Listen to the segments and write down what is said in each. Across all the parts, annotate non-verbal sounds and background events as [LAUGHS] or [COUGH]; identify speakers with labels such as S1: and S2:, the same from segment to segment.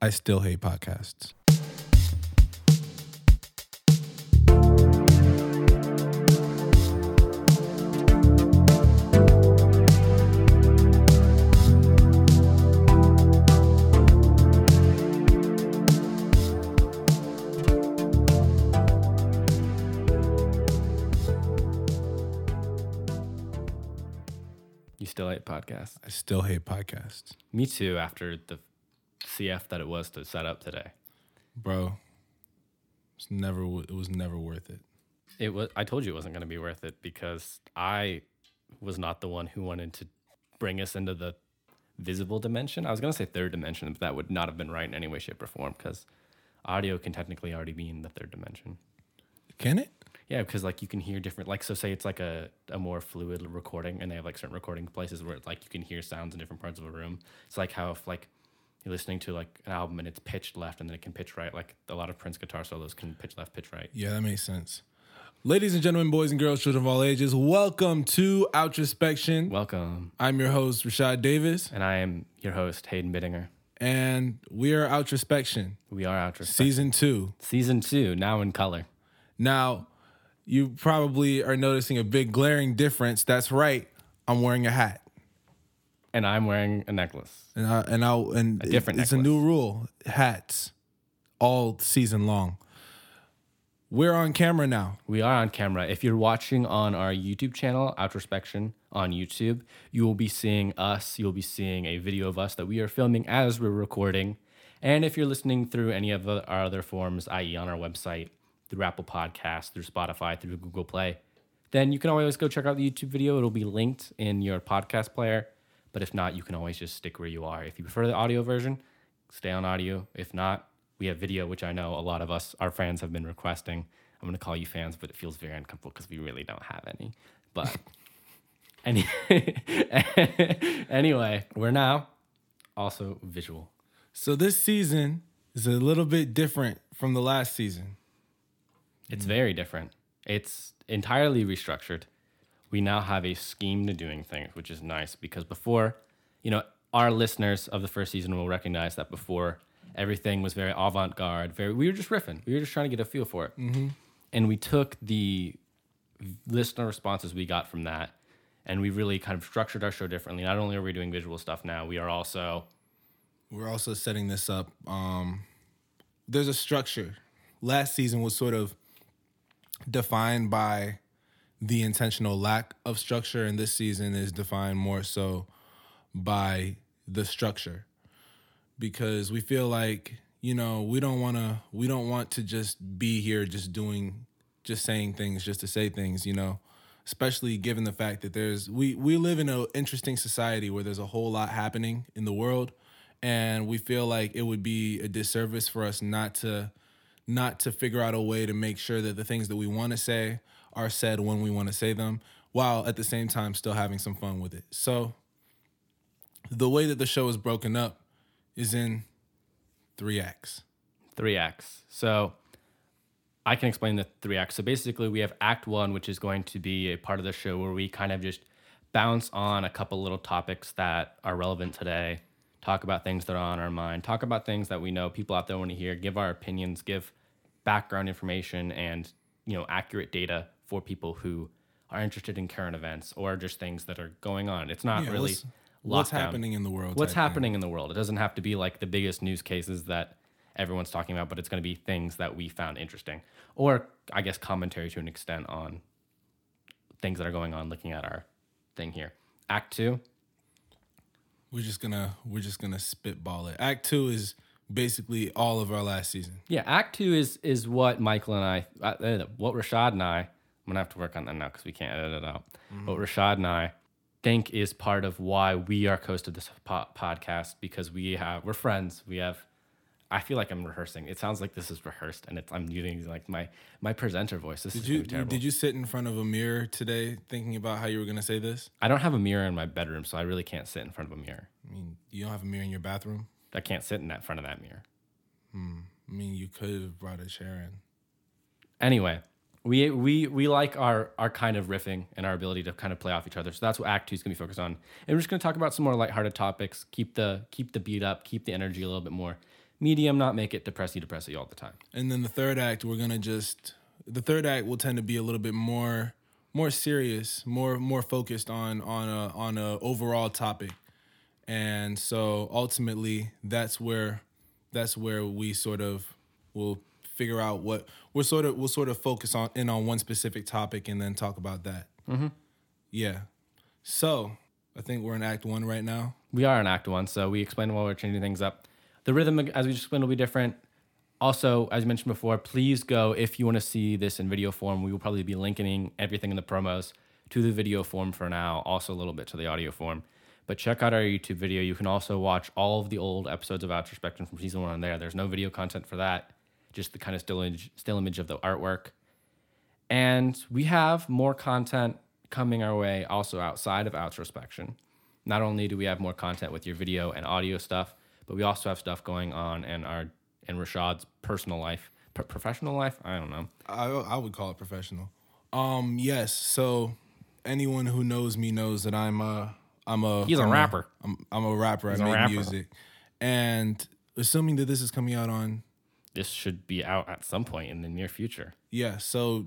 S1: I still hate podcasts.
S2: You still hate podcasts?
S1: I still hate podcasts.
S2: Me too. After the CF that it was to set up today,
S1: Bro, it's never it was never worth it.
S2: it was. I told you it wasn't going to be worth it because I was not the one who wanted to bring us into the visible dimension. I was going to say third dimension, but that would not have been right in any way, shape, or form because audio can technically already be in the third dimension.
S1: Can it?
S2: Yeah, because like you can hear different, like so say it's like a, a more fluid recording, and they have like certain recording places where it's like you can hear sounds in different parts of a room. It's like how if like you're listening to like an album and it's pitched left and then it can pitch right, like a lot of Prince guitar solos can pitch left, pitch right.
S1: Yeah, that makes sense. Ladies and gentlemen, boys and girls, children of all ages, welcome to Outrospection.
S2: Welcome,
S1: I'm your host, Rashad Davis,
S2: and I am your host Hayden Bittinger.
S1: and we are Outrospection,
S2: We are Outro
S1: season two.
S2: season two now in color.
S1: Now, you probably are noticing a big glaring difference. That's right. I'm wearing a hat.
S2: And I'm wearing a necklace.
S1: And I, and I and
S2: A different
S1: it's a new rule. Hats all season long. We're on camera now.
S2: We are on camera. If you're watching on our YouTube channel, Outrospection on YouTube, you will be seeing us. You'll be seeing a video of us that we are filming as we're recording. And if you're listening through any of our other forms, i.e., on our website, through Apple Podcasts, through Spotify, through Google Play, then you can always go check out the YouTube video. It'll be linked in your podcast player. But if not, you can always just stick where you are. If you prefer the audio version, stay on audio. If not, we have video, which I know a lot of us, our fans, have been requesting. I'm going to call you fans, but it feels very uncomfortable because we really don't have any. But [LAUGHS] any, [LAUGHS] anyway, we're now also visual.
S1: So this season is a little bit different from the last season.
S2: It's very different. It's entirely restructured. We now have a scheme to doing things, which is nice because before, you know, our listeners of the first season will recognize that before everything was very avant-garde. Very, we were just riffing. We were just trying to get a feel for it, and we took the listener responses we got from that, and we really kind of structured our show differently. Not only are we doing visual stuff now, we are also
S1: We're also setting this up. Um, there's a structure. Last season was sort of defined by the intentional lack of structure, in this season is defined more so by the structure. Because we feel like you know we don't want to we don't want to just be here just doing just saying things just to say things you know? Especially given the fact that there's we we live in an interesting society where there's a whole lot happening in the world. And we feel like it would be a disservice for us not to not to figure out a way to make sure that the things that we want to say are said when we want to say them while at the same time still having some fun with it so the way that the show is broken up is in three acts
S2: three acts. So I can explain the three acts. So basically, we have Act One, which is going to be a part of the show where we kind of just bounce on a couple little topics that are relevant today, talk about things that are on our mind, talk about things that we know people out there want to hear, give our opinions, give background information and you know accurate data for people who are interested in current events or just things that are going on. It's not
S1: Yeah,
S2: really
S1: what's- what's happening in the world
S2: What's
S1: type thing.
S2: happening in the world? It doesn't have to be like the biggest news cases that everyone's talking about, but it's going to be things that we found interesting, or I guess commentary to an extent on things that are going on. Looking at our thing here, Act Two.
S1: we're just gonna we're just gonna spitball it act two is basically all of our last season
S2: Yeah, Act Two is is what Michael and I, uh, uh, what Rashad and I, gonna have to work on that now because we can't edit it out. But Rashad and I think is part of why we are host of this po- podcast because we have we're friends. We have. I feel like I'm rehearsing. It sounds like this is rehearsed, and it's, I'm using like my my presenter voice. This
S1: did
S2: is
S1: you
S2: terrible.
S1: did you sit in front of a mirror today thinking about how you were gonna say this
S2: I don't have a mirror in my bedroom, so I really can't sit in front of a mirror.
S1: i mean you don't have a mirror in your bathroom
S2: I can't sit in that front of that mirror. Hmm.
S1: i mean you could have brought a chair in
S2: Anyway, we we we like our our kind of riffing and our ability to kind of play off each other. So that's what Act Two is gonna be focused on. And we're just gonna talk about some more lighthearted topics. Keep the keep the beat up. Keep the energy a little bit more. medium, not make it depressy, depressy all the time.
S1: And then the third act, we're gonna just the third act will tend to be a little bit more more serious, more more focused on on a on a overall topic. And so ultimately that's where that's where we sort of will figure out what we're sort of we'll sort of focus on in on one specific topic and then talk about that. Mm-hmm. Yeah. So I think we're in act one right now.
S2: We are in Act One, so we explained why we're changing things up. The rhythm, as we just explained, will be different. Also, as you mentioned before, please go if you want to see this in video form. We will probably be linking everything in the promos to the video form for now, also a little bit to the audio form. But check out our YouTube video. You can also watch all of the old episodes of Outrospection from season one on there. There's no video content for that, just the kind of still image, still image of the artwork. And we have more content coming our way also outside of Outrospection. Not only do we have more content with your video and audio stuff, but we also have stuff going on in our in Rashad's personal life, P- professional life. I don't know.
S1: I I would call it professional. Um yes, so anyone who knows me knows that I'm a I'm a
S2: He's a
S1: I'm
S2: rapper.
S1: I'm I'm a rapper. I make
S2: rapper.
S1: music. And assuming that this is coming out on
S2: This should be out at some point in the near future.
S1: yeah, so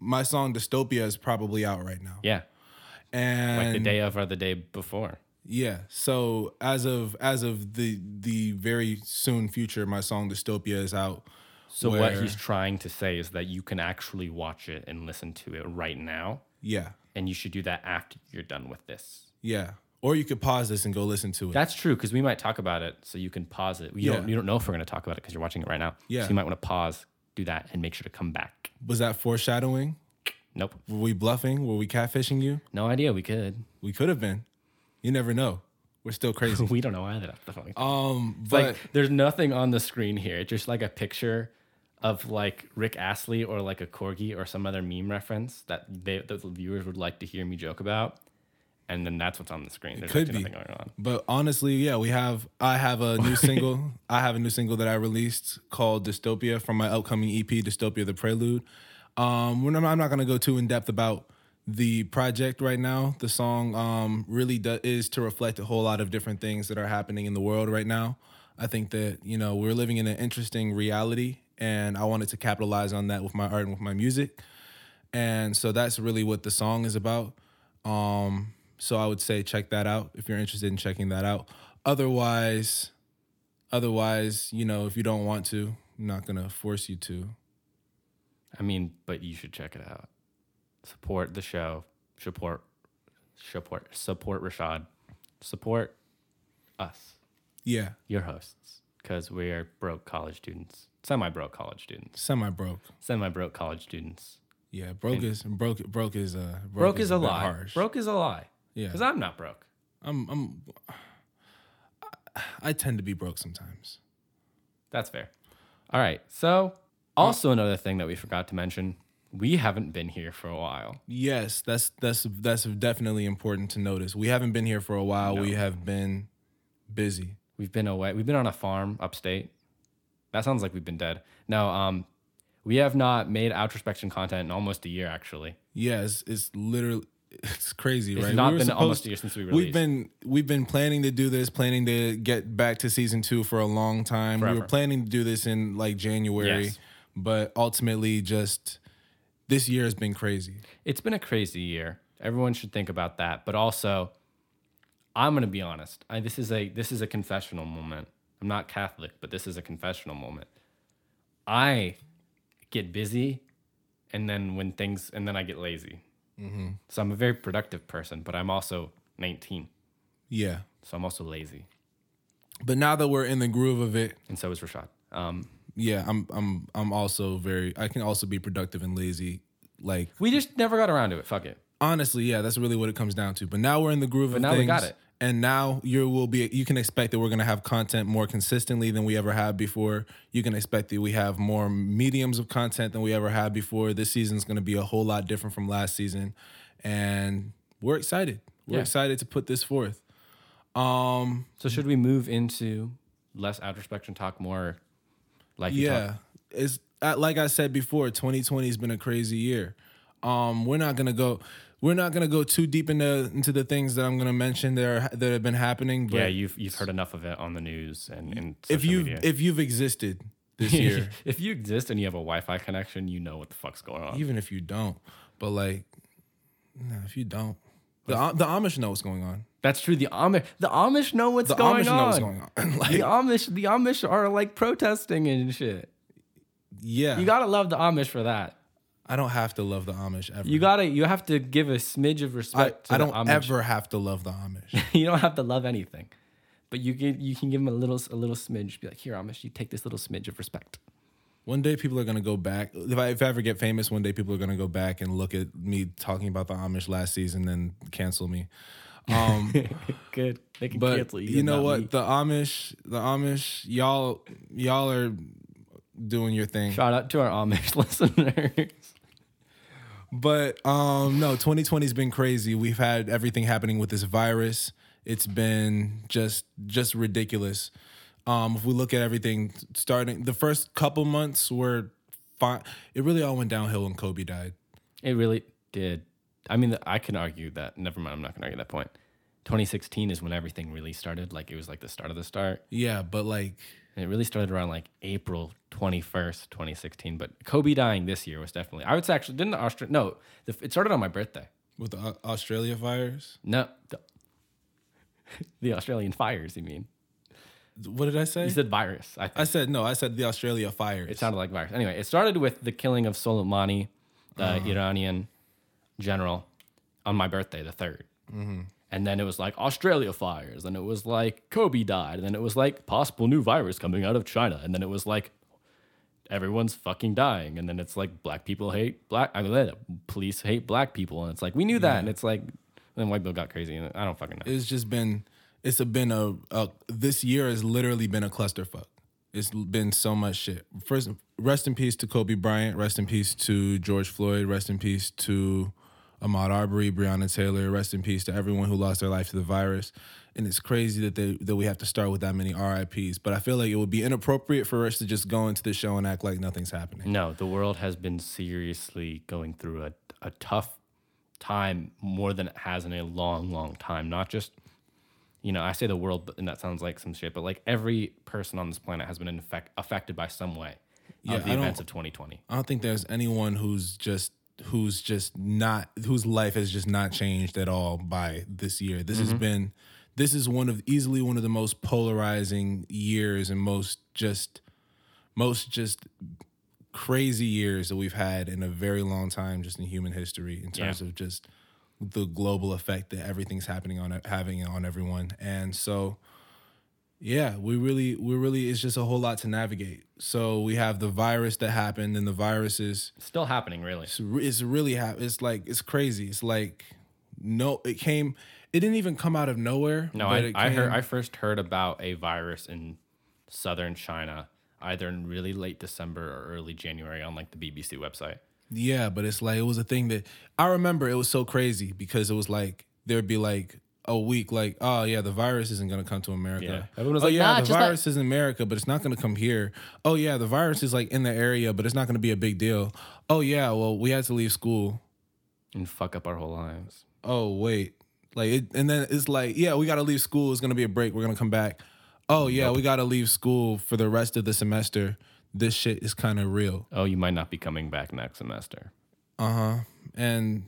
S1: my song Dystopia is probably out right now.
S2: Yeah,
S1: And
S2: like the day of or the day before.
S1: Yeah. So as of as of the the very soon future, my song Dystopia is out.
S2: So what he's trying to say is that you can actually watch it and listen to it right now,
S1: Yeah.
S2: and you should do that after you're done with this.
S1: Yeah. Or you could pause this and go listen to it.
S2: That's true because we might talk about it, so you can pause it. You
S1: Yeah.
S2: don't you don't know if we're going to talk about it because you're watching it right now.
S1: Yeah.
S2: So you might want to pause, do that, and make sure to come back.
S1: Was that foreshadowing?
S2: Nope.
S1: Were we bluffing? Were we catfishing you?
S2: No idea. We could.
S1: We could have been. You never know. We're still crazy. [LAUGHS]
S2: we don't know either. That's the funny thing.
S1: um, but
S2: like there's nothing on the screen here. It's just like a picture of like Rick Astley or like a corgi or some other meme reference that they the viewers would like to hear me joke about. And then that's what's on the screen. There's
S1: could be.
S2: nothing going on.
S1: But honestly, yeah, we have. I have a new [LAUGHS] single. I have a new single that I released called Dystopia from my upcoming EP, Dystopia: The Prelude. Um, we're not, I'm not going to go too in depth about the project right now. The song um, really do, is to reflect a whole lot of different things that are happening in the world right now. I think that you know we're living in an interesting reality, and I wanted to capitalize on that with my art and with my music. And so that's really what the song is about. Um, so I would say check that out if you're interested in checking that out. Otherwise, otherwise, you know, if you don't want to, I'm not gonna force you to.
S2: I mean, but you should check it out. Support the show. Support, support, support Rashad. Support us,
S1: Yeah,
S2: your hosts, because we're broke college students, semi-broke college students,
S1: semi broke.
S2: semi-broke college students.
S1: Yeah, broke is broke. Broke is uh
S2: Broke, is, a lie.
S1: Harsh.
S2: Broke is a lie.
S1: Yeah,
S2: Because I'm not broke.
S1: I'm. I'm. I tend to be broke sometimes.
S2: That's fair. All right. So, also another thing that we forgot to mention, we haven't been here for a while.
S1: Yes, that's that's that's definitely important to notice. We haven't been here for a while. We have been busy.
S2: We've been away. We've been on a farm upstate. That sounds like we've been dead. No, um, we have not made outrospection content in almost a year. Actually,
S1: it's, it's literally it's crazy, right?
S2: it's
S1: right?
S2: not
S1: were
S2: been almost a year since we released.
S1: We've been we've been planning to do this, planning to get back to season two for a long time. We were planning to do this in like January,
S2: Yes.
S1: but ultimately, just this year has been crazy.
S2: It's been a crazy year. Everyone should think about that. But also, I'm gonna be honest. I, this is a this is a confessional moment. I'm not Catholic, but this is a confessional moment. I get busy, and then when things, and then I get lazy. So I'm a very productive person, but I'm also 19,
S1: Yeah,
S2: so I'm also lazy,
S1: but now that we're in the groove of it,
S2: and so is Rashad. Um,
S1: yeah, I'm I'm I'm also very. I can also be productive and lazy. Like
S2: we just never got around to it. Fuck it.
S1: honestly, yeah, that's really what it comes down to. But now we're in the groove of
S2: now
S1: things.
S2: we got it.
S1: And now you will be you can expect that we're gonna have content more consistently than we ever have before. You can expect that we have more mediums of content than we ever had before. This season's gonna be a whole lot different from last season. And we're excited. We're
S2: Yeah.
S1: excited to put this forth. Um
S2: So should we move into less outrospection talk, more like
S1: yeah.
S2: talk?
S1: It's uh, like I said before, 2020 has been a crazy year. Um, we're not gonna go. We're not gonna go too deep into into the things that I'm gonna mention that are that have been happening. But
S2: yeah, you've you've heard enough of it on the news and, and
S1: if you
S2: media.
S1: if you've existed this [LAUGHS] year,
S2: if you exist and you have a Wi-Fi connection, you know what the fuck's going on.
S1: even if you don't, but like, no, if you don't, the the Amish know what's going on.
S2: That's true. The Amish, the Amish know what's
S1: The
S2: going
S1: Amish
S2: on.
S1: know what's going on. [LAUGHS] like,
S2: The Amish, the Amish are like protesting and shit.
S1: yeah,
S2: You gotta love the Amish for that.
S1: I don't have to love the Amish ever.
S2: You gotta, you have to give a smidge of
S1: I,
S2: respect. to
S1: I
S2: the
S1: don't
S2: Amish.
S1: ever have to love the Amish. [LAUGHS]
S2: you don't have to love anything, but you can, you can give them a little, a little smidge. Be like, here, Amish, you take this little smidge of respect.
S1: One day people are gonna go back. If I, if I ever get famous, one day people are gonna go back and look at me talking about the Amish last season and cancel me. Um, [LAUGHS]
S2: Good. They can
S1: but
S2: cancel you.
S1: you know what?
S2: me.
S1: The Amish, the Amish, y'all, y'all are doing your thing.
S2: Shout out to our Amish [LAUGHS] listeners.
S1: But um, no, 2020's been crazy. We've had everything happening with this virus. It's been just just ridiculous. Um, if we look at everything, starting the first couple months were fine. It really all went downhill when Kobe died.
S2: It really did. I mean, I can argue that. Never mind. I'm not gonna argue that point. 2016 is when everything really started. Like it was like the start of the start.
S1: Yeah, but like
S2: And it really started around like April 21st, 2016. But Kobe dying this year was definitely. I would say actually didn't the Australia. No, the, it started on my birthday.
S1: with the Au- Australia fires.
S2: No, the, [LAUGHS] the Australian fires. You mean?
S1: What did I say?
S2: You said virus. I think
S1: I said no. I said the Australia fires.
S2: it sounded like virus. Anyway, it started with the killing of Soleimani, the
S1: Uh-huh.
S2: Iranian general, on my birthday, the 3rd
S1: Mm-hmm.
S2: And then it was like Australia fires. And it was like Kobe died. And then it was like possible new virus coming out of China. And then it was like everyone's fucking dying. And then it's like black people hate black. I mean, eh, police hate black people. And it's like we knew that. And it's like then white bill got crazy. And I don't fucking know.
S1: it's just been it's been a, a this year has literally been a clusterfuck. It's been so much shit. First, rest in peace to Kobe Bryant. Rest in peace to George Floyd. Rest in peace to Ahmaud Arbery, Breonna Taylor. Rest in peace to everyone who lost their life to the virus. And it's crazy that they, that we have to start with that many RIPS. But I feel like it would be inappropriate for us to just go into the show and act like nothing's happening.
S2: No, the world has been seriously going through a, a tough time more than it has in a long, long time. Not just, you know, I say the world, but and that sounds like some shit, but like every person on this planet has been in effect, affected by some way
S1: Yeah,
S2: of the events of 2020.
S1: I don't think there's anyone who's just who's just not whose life has just not changed at all by this year. This has mm-hmm. been this is one of easily one of the most polarizing years and most just most just crazy years that we've had in a very long time just in human history in terms of just the global effect that everything's happening on having on everyone. And so yeah, we really, we really, it's just a whole lot to navigate. So we have the virus that happened, and the virus is,
S2: Still happening, really.
S1: it's, it's really, ha- it's like, it's crazy. It's like, no, it came, it didn't even come out of nowhere.
S2: No,
S1: but
S2: I, I heard. I first heard about a virus in southern China either in really late December or early January on like the BBC website.
S1: Yeah, but it's like, it was a thing that I remember it was so crazy because it was like, there'd be like, a week, like, oh yeah, the virus isn't gonna come to America.
S2: Yeah. Everyone was
S1: oh
S2: like,
S1: yeah,
S2: "Nah,
S1: the
S2: just let-"
S1: virus is in America, but it's not gonna come here. Oh yeah, the virus is like in the area, but it's not gonna be a big deal. Oh yeah, well we had to leave school.
S2: And fuck up our whole lives.
S1: oh wait like it, and then it's like yeah we gotta leave school it's gonna be a break we're gonna come back oh yeah we gotta leave school for the rest of the semester this shit is kind of real
S2: Oh, you might not be coming back next semester.
S1: uh-huh and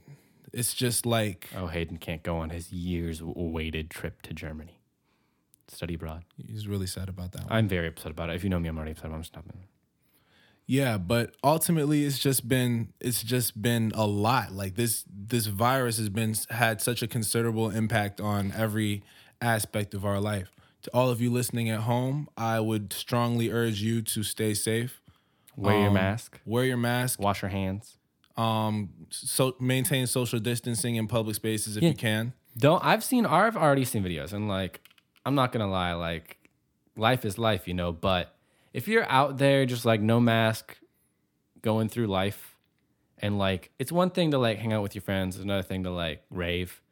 S1: it's just like
S2: Oh, Hayden can't go on his years awaited trip to Germany. Study abroad.
S1: he's really sad about that one.
S2: I'm very upset about it. If you know me, I'm already upset. I'm stopping.
S1: yeah but ultimately it's just been it's just been a lot like this this virus has been had such a considerable impact on every aspect of our life to all of you listening at home i would strongly urge you to stay safe
S2: Wear your
S1: Um,
S2: mask.
S1: wear your mask
S2: Wash your hands.
S1: Um so maintain social distancing in public spaces if
S2: Yeah.
S1: you can
S2: Don't. I've seen. I've already seen videos, and like, I'm not gonna lie. Like, life is life, you know. But if you're out there just like no mask, going through life, and like, it's one thing to like hang out with your friends. It's another thing to like rave.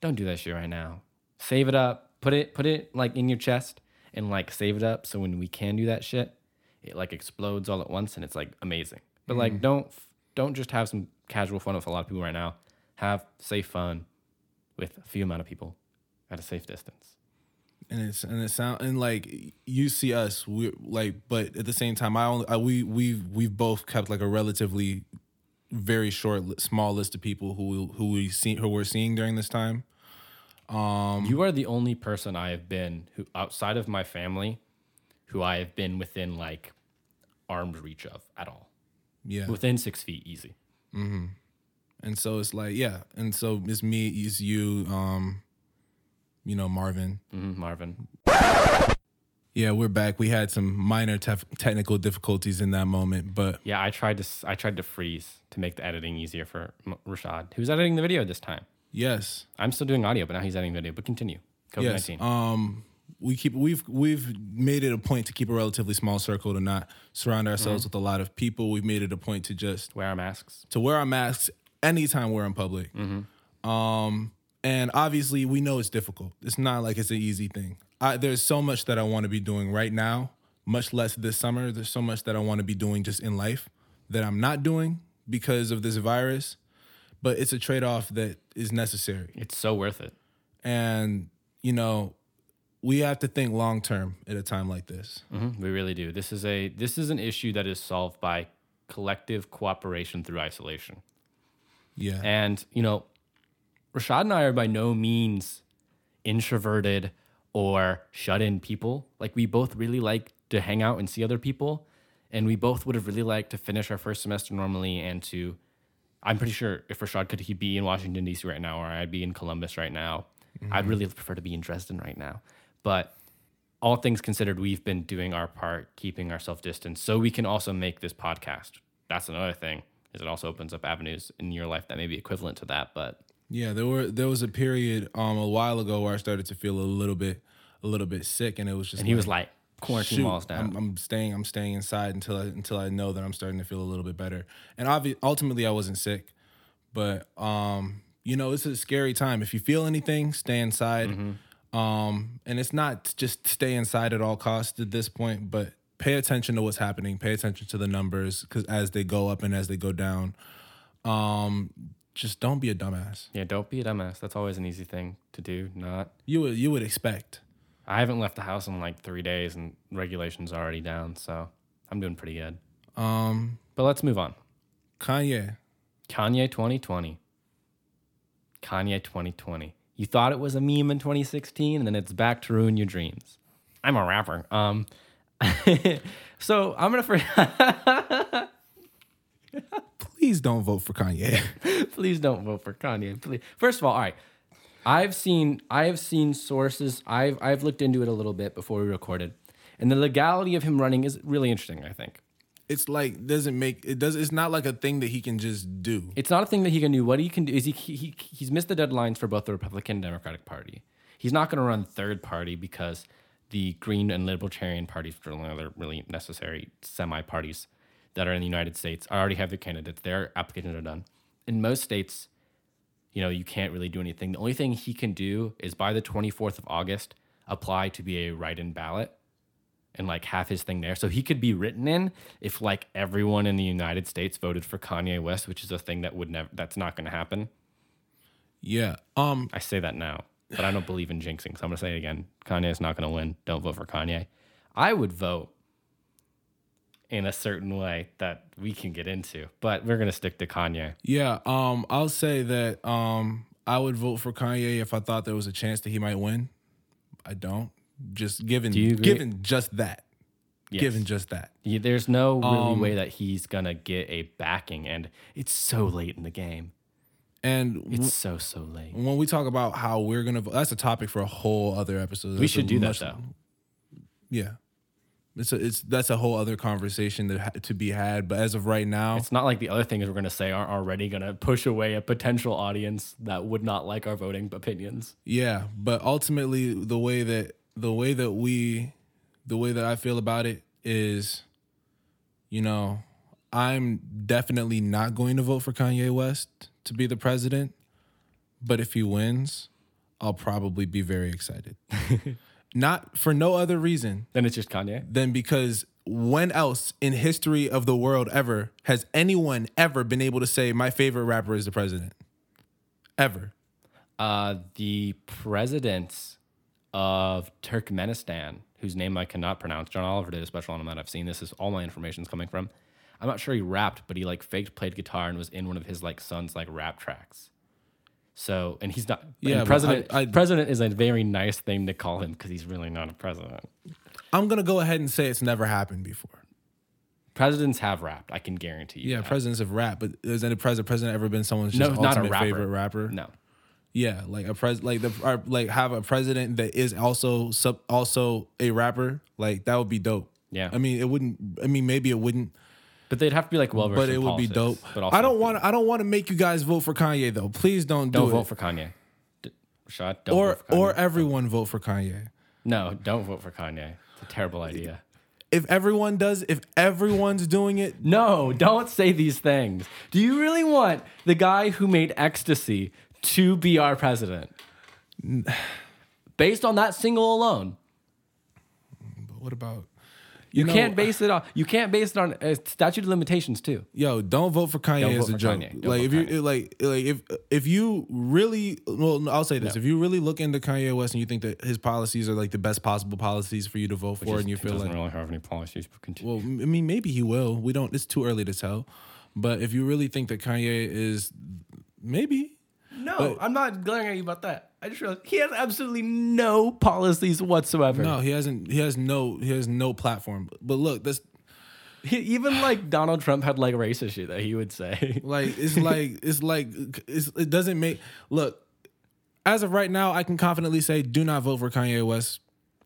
S2: Don't do that shit right now. Save it up. Put it. Put it like in your chest and like save it up. So when we can do that shit, it like explodes all at once, and it's like amazing. But like, don't don't just have some casual fun with a lot of people right now. Have safe fun with a few amount of people at a safe distance.
S1: and it's and it sound and like you see us we like but at the same time i only I, we we we've both kept like a relatively very short small list of people who who we see who we're seeing during this time Um,
S2: you are the only person I have been who outside of my family who I have been within like arm's reach of at all.
S1: Yeah
S2: Within six feet, easy. Mhm.
S1: and so it's like yeah and so it's me it's you um you know marvin
S2: hmm Marvin.
S1: yeah we're back we had some minor tef- technical difficulties in that moment but
S2: Yeah, I tried to I tried to freeze to make the editing easier for M- Rashad, who's editing the video this time.
S1: yes
S2: I'm still doing audio, but now he's editing video. But continue. COVID
S1: Yes.
S2: nineteen.
S1: Um, we keep we've we've made it a point to keep a relatively small circle to not surround ourselves with a lot of people. We've made it a point to just
S2: Wear our masks.
S1: to wear our masks anytime we're in public. Um, and obviously we know it's difficult. It's not like it's an easy thing. I, there's so much that I want to be doing right now, much less this summer. There's so much that I want to be doing just in life that I'm not doing because of this virus. But it's a trade off that is necessary.
S2: It's so worth it.
S1: And, you know, we have to think long term at a time like this.
S2: Mhm, We really do. This is a this is an issue that is solved by collective cooperation through isolation.
S1: Yeah.
S2: And, you know, Rashad and I are by no means introverted or shut in people. Like, we both really like to hang out and see other people. And we both would have really liked to finish our first semester normally and to, I'm pretty sure if Rashad could, he'd be in Washington, D.C. right now, or I'd be in Columbus right now. I'd really prefer to be in Dresden right now. But all things considered, we've been doing our part, keeping ourselves distant, so we can also make this podcast. That's another thing, is it also opens up avenues in your life that may be equivalent to that. But
S1: Yeah, there were there was a period um a while ago where I started to feel a little bit a little bit sick and it was just
S2: and he was like, quarantine
S1: shoot,
S2: walls down.
S1: I'm, I'm staying I'm staying inside until I until I know that I'm starting to feel a little bit better. And obvi- ultimately I wasn't sick, but um you know, it's a scary time. If you feel anything, stay inside. Um and it's not just stay inside at all costs at this point, but pay attention to what's happening, pay attention to the numbers cuz as they go up and as they go down. Um just don't be a dumbass.
S2: yeah, don't be a dumbass. That's always an easy thing to do. Not.
S1: You would you would expect.
S2: I haven't left the house in like three days, and regulations are already down, so I'm doing pretty good.
S1: Um
S2: But let's move on.
S1: Kanye.
S2: Kanye 2020. Kanye 2020. You thought it was a meme in 2016, and then it's back to ruin your dreams. I'm a rapper. Um, [LAUGHS] so I'm gonna. For- [LAUGHS]
S1: Please don't vote for Kanye. [LAUGHS]
S2: please don't vote for Kanye. Please. First of all, all right. I've seen I have seen sources. I've I've looked into it a little bit before we recorded, and the legality of him running is really interesting. I think
S1: it's like doesn't make it does it's not like a thing that he can just do.
S2: it's not a thing that he can do. What he can do is he, he, he he's missed the deadlines for both the Republican and Democratic Party. He's not going to run third party because the Green and Libertarian parties, which are the other really necessary semi parties that are in the United States, already have their candidates. Their applications are done. In most states, you know, you can't really do anything. The only thing he can do is by the 24th of August, apply to be a write in ballot and like have his thing there. So he could be written in if like everyone in the United States voted for Kanye West, which is a thing that would never, that's not going to happen.
S1: Yeah. Um
S2: I say that now, but I don't believe in jinxing. So I'm going to say it again. Kanye is not going to win. Don't vote for Kanye. I would vote in a certain way that we can get into, but we're going to stick to Kanye.
S1: yeah, um I'll say that um I would vote for Kanye if I thought there was a chance that he might win. I don't. Just given given just that.
S2: Yes.
S1: Given just that.
S2: Yeah, There's no really
S1: Um,
S2: way that he's gonna get a backing, and it's so late in the game.
S1: And w-
S2: It's so so late.
S1: when we talk about how we're gonna vote, that's a topic for a whole other episode.
S2: We
S1: That's a
S2: should do that though.
S1: Yeah. It's a, it's that's a whole other conversation that ha- to be had. But as of right now,
S2: It's not like the other things we're gonna say aren't already gonna push away a potential audience that would not like our voting opinions.
S1: Yeah, but ultimately the way that the way that we the way that I feel about it is you know, I'm definitely not going to vote for Kanye West to be the president, but if he wins, I'll probably be very excited. [LAUGHS] not for no other reason
S2: Then it's just Kanye.
S1: than because when else in history of the world ever has anyone ever been able to say my favorite rapper is the president? Ever.
S2: Uh, the president of Turkmenistan, whose name I cannot pronounce, John Oliver did a special on him that I've seen. This is all my information is coming from. I'm not sure he rapped, but he like faked played guitar and was in one of his like son's like rap tracks. So, and he's not.
S1: Yeah,
S2: president.
S1: I- I-
S2: president is a very nice thing to call him because he's really not a president.
S1: I'm gonna go ahead and say it's never happened before.
S2: Presidents have rapped. I can guarantee you.
S1: Yeah,
S2: that.
S1: presidents have rapped, but has any president president ever been someone's
S2: No,
S1: just
S2: not a
S1: ultimate
S2: rapper.
S1: favorite rapper?
S2: No.
S1: Yeah, like a pres like the like have a president that is also sub also a rapper. Like that would be dope.
S2: Yeah.
S1: I mean, it wouldn't. I mean, maybe it wouldn't,
S2: But they'd have to be like well versed.
S1: but it would be dope. But I don't want. I don't want to make you guys vote for Kanye though. Please don't,
S2: Don't
S1: do
S2: vote
S1: it.
S2: for Kanye. D- Rashad, don't
S1: or
S2: vote for Kanye.
S1: or everyone vote for Kanye.
S2: no, don't vote for Kanye. It's a terrible idea.
S1: If everyone does, if everyone's doing it,
S2: No, don't say these things. Do you really want the guy who made ecstasy to be our president? Based on that single alone, But
S1: what about
S2: you
S1: know,
S2: can't base it on. You can't base it on uh, statute of limitations too.
S1: Yo, don't vote for Kanye
S2: Don't
S1: as a joke. Like if you
S2: Kanye.
S1: like like if if you really well, I'll say this: if you really look into Kanye West and you think that his policies are like the best possible policies for you to vote for, and you feel
S2: doesn't
S1: like,
S2: really have any policies. But continue.
S1: well, I mean, maybe he will. We don't. It's too early to tell. But if you really think that Kanye is, maybe
S2: no, I'm not glaring at you about that. I just realized he has absolutely no policies whatsoever.
S1: no, he hasn't. He has no. He has no platform. But look, this
S2: He, even like Donald Trump had like racist shit that he would say. [LAUGHS]
S1: Like it's like it's like it's, it doesn't make look. As of right now, I can confidently say, do not vote for Kanye West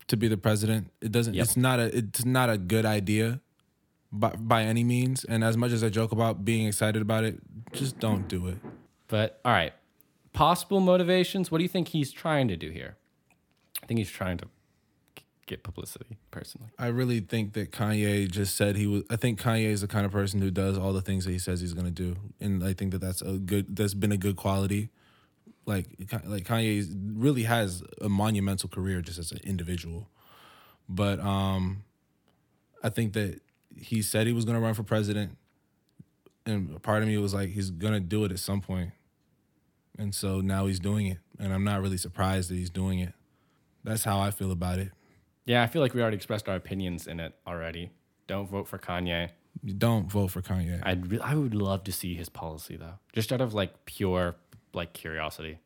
S1: to be the president. It doesn't.
S2: Yep.
S1: It's not a. It's not a good idea, by by any means. And as much as I joke about being excited about it, just don't do it.
S2: But all right, possible motivations. What do you think he's trying to do here? I think he's trying to get publicity. Personally,
S1: I really think that Kanye just said he was. I think Kanye is the kind of person who does all the things that he says he's going to do, and I think that that's a good. That's been a good quality. Like, like Kanye really has a monumental career just as an individual, but um, I think that he said he was going to run for president, and part of me was like, he's going to do it at some point, and so now he's doing it, and I'm not really surprised that he's doing it. That's how I feel about it.
S2: yeah, I feel like we already expressed our opinions in it already. Don't vote for Kanye.
S1: You don't vote for Kanye.
S2: I'd re- I would love to see his policy though, just out of like pure like curiosity.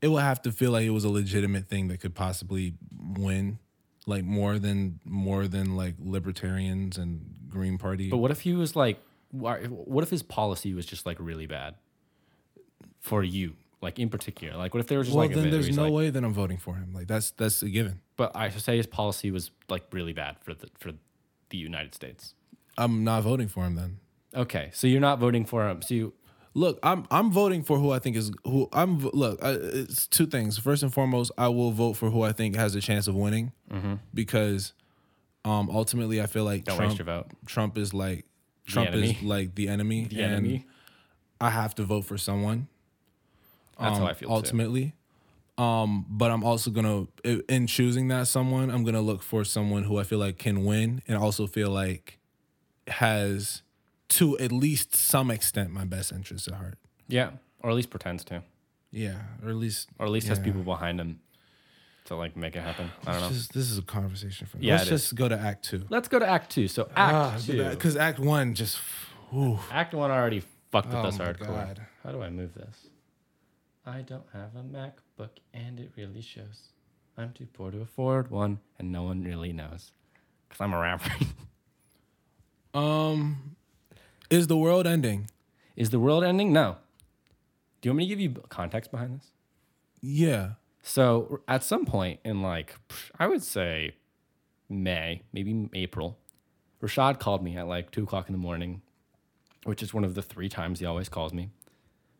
S1: it would have to feel like it was a legitimate thing that could possibly win like more than more than like libertarians and green party
S2: But what if he was like, what if his policy was just like really bad for you, like in particular? Like, what if there was just
S1: well
S2: like a
S1: then there's no
S2: like-
S1: way that i'm voting for him like that's that's a given
S2: But I should say his policy was like really bad for the for the United States.
S1: i'm not voting for him then
S2: Okay, so you're not voting for him. So you,
S1: look i'm i'm voting for who i think is who i'm look I, it's two things first and foremost i will vote for who i think has a chance of winning because um ultimately i feel like
S2: Mm-hmm. don't
S1: trump
S2: waste your vote.
S1: trump is like trump is like the enemy
S2: The
S1: and
S2: enemy.
S1: i have to vote for someone
S2: That's how
S1: um,
S2: I feel. too.
S1: ultimately. Um, but I'm also gonna in choosing that someone, I'm gonna look for someone who I feel like can win and also feel like has to at least some extent my best interests at heart.
S2: Yeah, or at least pretends to,
S1: Yeah, or at least
S2: or at least has people behind him to like make it happen. I don't know.
S1: This, this is a conversation for me.
S2: Yeah,
S1: Let's
S2: it is.
S1: just go to Act Two.
S2: Let's go to Act Two. So Act Two,
S1: because Act One just.
S2: Act One already fucked with
S1: Oh
S2: us hardcore.
S1: God.
S2: How do I move this? I don't have a MacBook, and it really shows. I'm too poor to afford one, and no one really knows, cause I'm a rapper. [LAUGHS]
S1: um, is the world ending?
S2: Is the world ending? No. Do you want me to give you context behind this?
S1: Yeah.
S2: So at some point in like I would say May, maybe April, Rashad called me at like two o'clock in the morning, which is one of the three times he always calls me.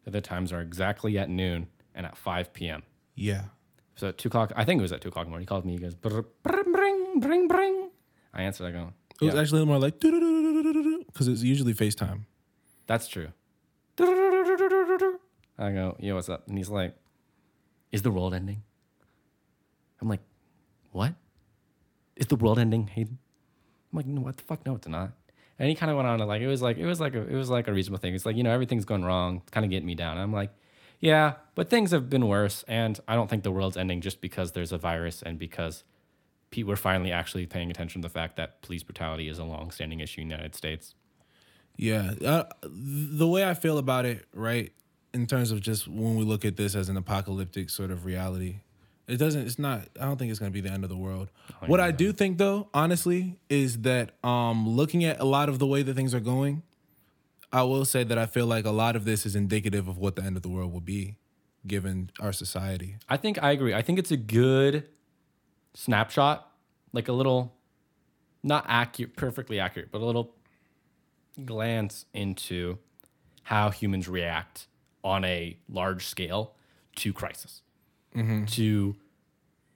S2: The times are exactly at noon and at five p.m.
S1: Yeah.
S2: So at two o'clock, I think it was at two o'clock in the morning. He called me. He goes, "Brr, bring, bring, bring, bring. I answered. I go,
S1: It was
S2: "Yeah,
S1: actually more like because it's usually FaceTime.
S2: that's true. I go, yo, what's up? And he's like, is the world ending? I'm like, what? Is the world ending, Hayden? I'm like, no, what the fuck? No, it's not. And he kind of went on to like, it was like, it was like a, it was like a reasonable thing. It's like, you know, everything's going wrong. It's kind of getting me down. And I'm like, yeah, but things have been worse. And I don't think the world's ending just because there's a virus and because people are finally actually paying attention to the fact that police brutality is a long-standing issue in the United States.
S1: Yeah, uh, the way I feel about it, right, in terms of just when we look at this as an apocalyptic sort of reality, it doesn't. It's not. I don't think it's going to be the end of the world.
S2: Oh,
S1: what I do think, though, honestly, is that um, looking at a lot of the way that things are going, I will say that I feel like a lot of this is indicative of what the end of the world will be, given our society.
S2: I think I agree. I think it's a good snapshot, like a little, not accurate, perfectly accurate, but a little glance into how humans react on a large scale to crisis, Mm-hmm. to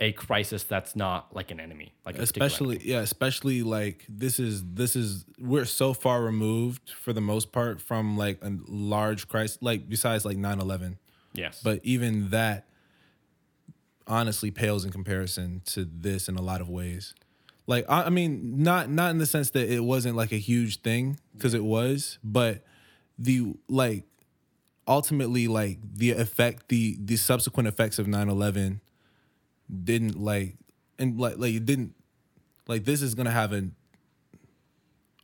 S2: a crisis that's not like an enemy, like
S1: especially yeah especially like this is this is we're so far removed for the most part from like a large crisis like besides like 9-11
S2: yes,
S1: but even that honestly pales in comparison to this in a lot of ways. Like i, I mean not not in the sense that it wasn't like a huge thing because it was but the like ultimately like the effect the the subsequent effects of 9-11 didn't like and like like it didn't like this is gonna have an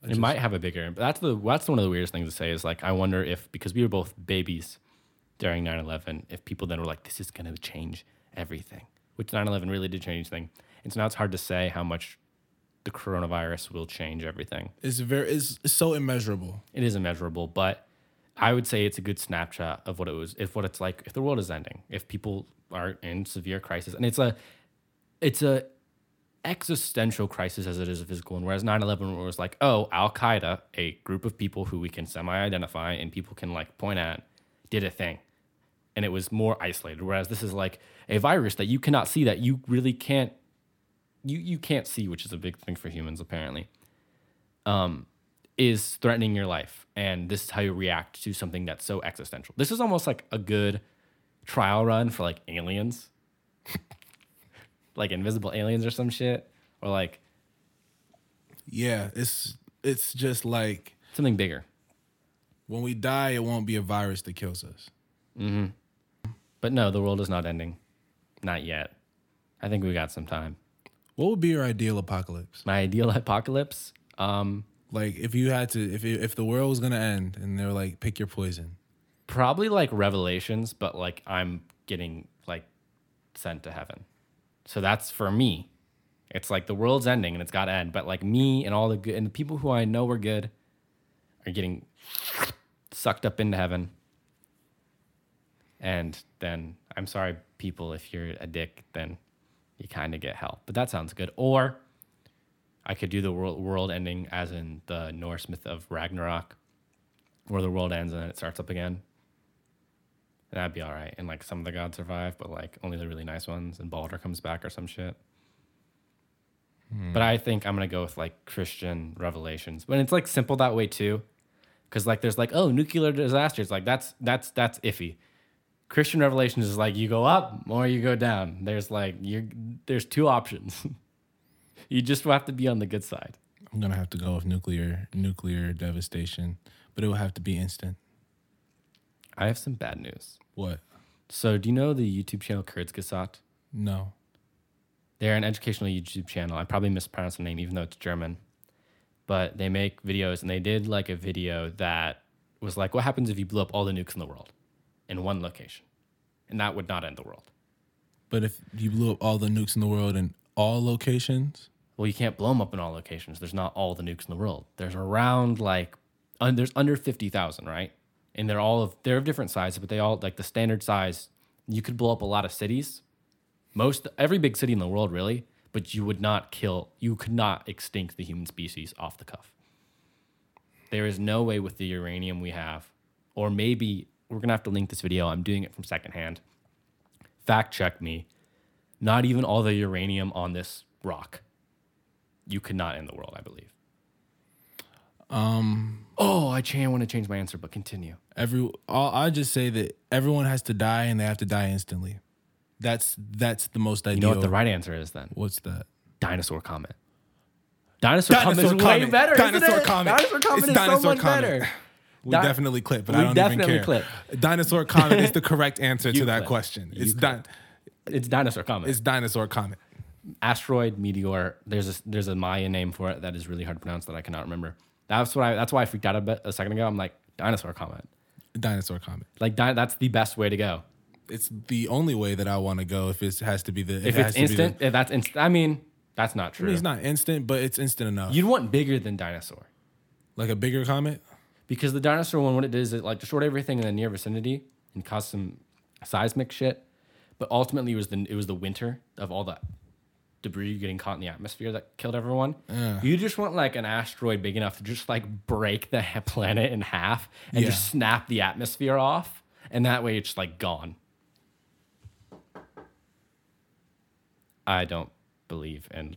S2: it might have a bigger. But that's the that's one of the weirdest things to say is like I wonder if because we were both babies during 9/11, if people then were like this is going to change everything, which 9/11 really did change things. And so now it's hard to say how much the coronavirus will change everything.
S1: it's very it's, it's so immeasurable
S2: It is immeasurable, but I would say it's a good snapshot of what it was, if what it's like, if the world is ending, if people are in severe crisis, and it's a, it's a existential crisis as it is a physical one. Whereas 9/11 was like, oh, Al Qaeda, a group of people who we can semi-identify and people can like point at, did a thing, and it was more isolated. Whereas this is like a virus that you cannot see, that you really can't, you you can't see, which is a big thing for humans apparently um, is threatening your life and this is how you react to something that's so existential. This is almost like a good trial run for like aliens. Like invisible aliens or some shit or like
S1: yeah it's it's just like
S2: something bigger.
S1: when we die it won't be a virus that kills us. Mm-hmm.
S2: but no the world is not ending. Not yet. I think we got some time.
S1: What would be your ideal apocalypse?
S2: My ideal [LAUGHS] apocalypse? Um
S1: like if you had to if if the world was gonna end and they're like pick your poison.
S2: Probably like revelations but like i'm getting like sent to heaven. So that's for me. It's like the world's ending and it's got to end but like me and all the good and the people who i know are good are getting sucked up into heaven. And then i'm sorry people if you're a dick then you kind of get hell. But that sounds good. Or i could do the world, world ending as in the norse myth of ragnarok where the world ends and then it starts up again That'd be all right. And like some of the gods survive, but like only the really nice ones. And Balder comes back or some shit. Hmm. But I think I'm gonna go with like Christian revelations. But it's like simple that way too, because like there's like oh nuclear disasters. Like that's that's that's iffy. Christian revelations is like you go up or you go down. There's like you there's two options. [LAUGHS] you just have to be on the good side.
S1: i'm gonna have to go with nuclear nuclear devastation but it will have to be instant
S2: I have some bad news.
S1: what
S2: So do you know the YouTube channel Kurzgesagt?
S1: no
S2: They're an educational YouTube channel. I probably mispronounced the name, even though it's German. But they make videos, and they did like a video that was like, what happens if you blew up all the nukes in the world in one location? And that would not end the world.
S1: but if you blew up all the nukes in the world in all locations
S2: Well, you can't blow them up in all locations. There's not all the nukes in the world. There's around like, un- there's under 50,000, right? And they're all of, they're of different sizes, but they all, like the standard size, you could blow up a lot of cities. Most, every big city in the world, really, but you would not kill, you could not extinct the human species off the cuff. There is no way with the uranium we have, or maybe we're gonna have to link this video. I'm doing it from secondhand. Fact check me. Not even all the uranium on this rock. You could not end the world, I believe. Um. Oh, I cha- want to change my answer, but continue.
S1: every all, i just say that everyone has to die and they have to die instantly that's that's the most ideal
S2: You know what the right answer is then?
S1: what's that
S2: Dinosaur Comet. Dinosaur, Comet is way better.
S1: Dinosaur
S2: it? Dinosaur Comet
S1: It's
S2: is
S1: Dinosaur
S2: so much better.
S1: We
S2: Di-
S1: definitely clip, but I don't
S2: definitely
S1: even care.
S2: clip.
S1: Dinosaur Comet is the correct answer [LAUGHS] to that
S2: clip.
S1: question.
S2: You
S1: It's
S2: clip.
S1: di-
S2: It's Dinosaur Comet.
S1: it's Dinosaur Comet.
S2: Asteroid meteor. There's a there's a Mayan name for it that is really hard to pronounce that I cannot remember. That's what I that's why I freaked out a bit a second ago. I'm like dinosaur comet.
S1: Dinosaur Comet.
S2: Like di- that's the best way to go.
S1: It's the only way that I want to go if it has to be the.
S2: If
S1: it has
S2: it's
S1: to be the-
S2: instant, if that's instant. I mean, that's not
S1: I
S2: true.
S1: mean, it's not instant, but it's instant enough.
S2: You'd want bigger than dinosaur
S1: like a bigger comet.
S2: because the dinosaur one, what it did is it like destroyed everything in the near vicinity and caused some seismic shit. But ultimately, it was the it was the winter of all that debris getting caught in the atmosphere that killed everyone.
S1: Yeah.
S2: You just want like an asteroid big enough to just like break the [LAUGHS] planet in half and
S1: Yeah.
S2: just snap the atmosphere off, and that way it's like gone. I don't believe in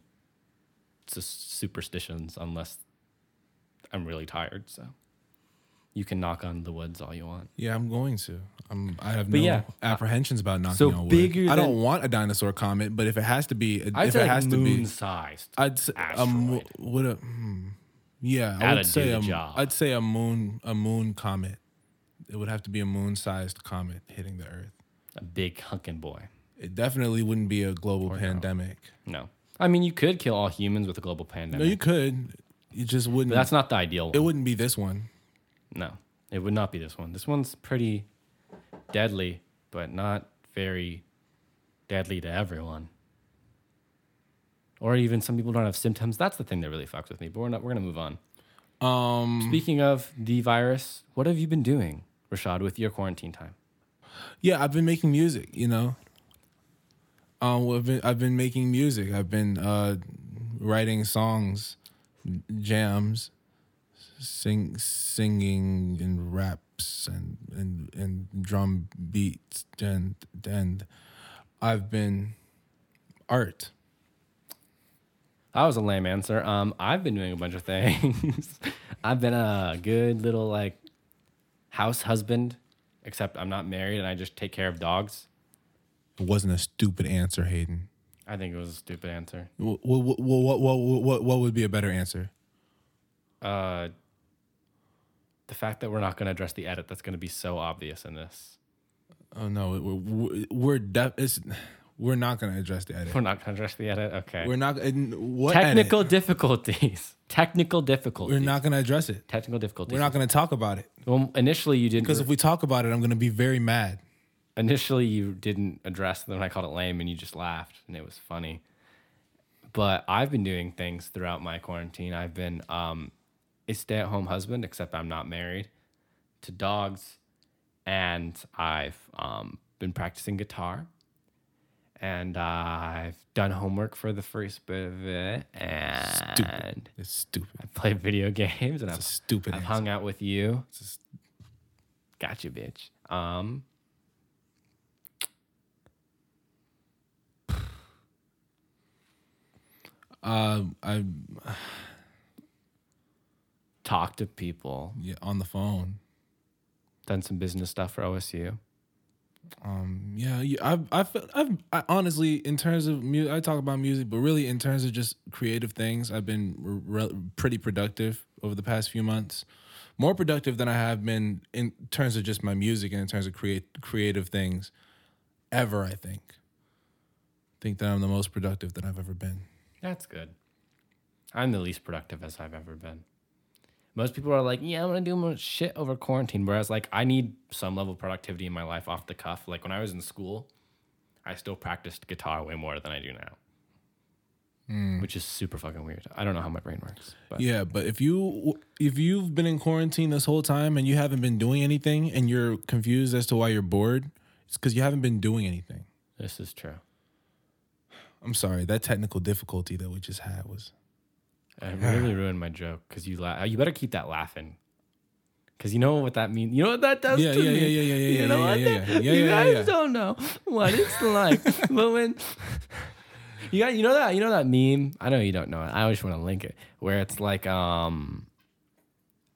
S2: superstitions unless I'm really tired. So you can knock on the woods all you want.
S1: Yeah, I'm going to. I'm, I have
S2: But
S1: no
S2: yeah,
S1: apprehensions about knocking
S2: so
S1: on wood.
S2: bigger
S1: I don't want a dinosaur comet, but if it has to be,
S2: I'd
S1: if
S2: say
S1: it
S2: like
S1: has to be,
S2: moon-sized.
S1: I'd say a mo-
S2: asteroid.
S1: a hmm, yeah, I
S2: That'd
S1: would say a,
S2: job.
S1: I'd say a moon a moon comet. It would have to be a moon-sized comet hitting the Earth.
S2: a big hunkin' boy.
S1: It definitely wouldn't be a global pandemic.
S2: No, I mean you could kill all humans with a global pandemic.
S1: No, you could. You just wouldn't.
S2: but that's not the ideal.
S1: it wouldn't be this one.
S2: No, it would not be this one. This one's pretty deadly, but not very deadly to everyone. Or even some people don't have symptoms. That's the thing that really fucks with me. But we're not. We're gonna move on.
S1: Um,
S2: Speaking of the virus, what have you been doing, Rashad, with your quarantine time?
S1: yeah, I've been making music. You know, um, well, I've been I've been making music. I've been uh, writing songs, jams, sing singing and raps and and and drum beats and and I've been art.
S2: That was a lame answer. Um, I've been doing a bunch of things. [LAUGHS] I've been a good little like house husband, except I'm not married and I just take care of dogs.
S1: It wasn't a stupid answer, Hayden.
S2: I think it was a stupid answer.
S1: What what what what what, what would be a better answer?
S2: Uh, the fact that we're not going to address the edit that's going to be so obvious in this.
S1: Oh no, we're we're def- it's, we're not gonna address the edit.
S2: We're not going to address the edit. Okay.
S1: We're not what
S2: Technical
S1: edit?
S2: difficulties. [LAUGHS] Technical difficulties.
S1: We're not gonna address it.
S2: Technical difficulties.
S1: We're not gonna talk about it
S2: Well, initially you didn't.
S1: because if we talk about it, I'm gonna be very mad.
S2: initially you didn't address them. I called it lame, and you just laughed, and it was funny. But I've been doing things throughout my quarantine. I've been um, a stay-at-home husband, except I'm not married, to dogs, and I've um, been practicing guitar, and I've done homework for the first bit of it, and
S1: Stupid. It's stupid.
S2: I've played video [LAUGHS] games, and
S1: It's
S2: I've,
S1: stupid.
S2: I've
S1: answer.
S2: hung out with you.
S1: It's just-
S2: Gotcha, bitch. Um, [SIGHS]
S1: Uh, I
S2: talk to people,
S1: yeah, on the phone.
S2: done some business stuff for OSU.
S1: Um, yeah, yeah, I've, I've, I've, I honestly, in terms of music, I talk about music, but really in terms of just creative things, I've been re- pretty productive over the past few months. More productive than I have been in terms of just my music and in terms of create creative things ever. I think. Think that I'm the most productive that I've ever been.
S2: That's good. I'm the least productive as I've ever been. Most people are like, yeah, I'm gonna do more shit over quarantine. Whereas, like, I need some level of productivity in my life off the cuff. Like, when I was in school, I still practiced guitar way more than I do now, hmm. which is super fucking weird. I don't know how my brain works. But
S1: Yeah, but if you if you've been in quarantine this whole time and you haven't been doing anything and you're confused as to why you're bored, it's because you haven't been doing anything.
S2: this is true.
S1: I'm sorry, that technical difficulty that we just had was
S2: I [LAUGHS] really ruined my joke because you You better keep that laughing. Cause you know what that means. You know what that does
S1: Yeah,
S2: to
S1: yeah,
S2: me.
S1: yeah, yeah, yeah, yeah,
S2: You know
S1: yeah, yeah,
S2: that-
S1: yeah, yeah,
S2: you
S1: yeah,
S2: guys
S1: yeah.
S2: don't know what it's like. [LAUGHS] but when you got, you know that, you know that meme. I know you don't know it. I always want to link it where it's like, um,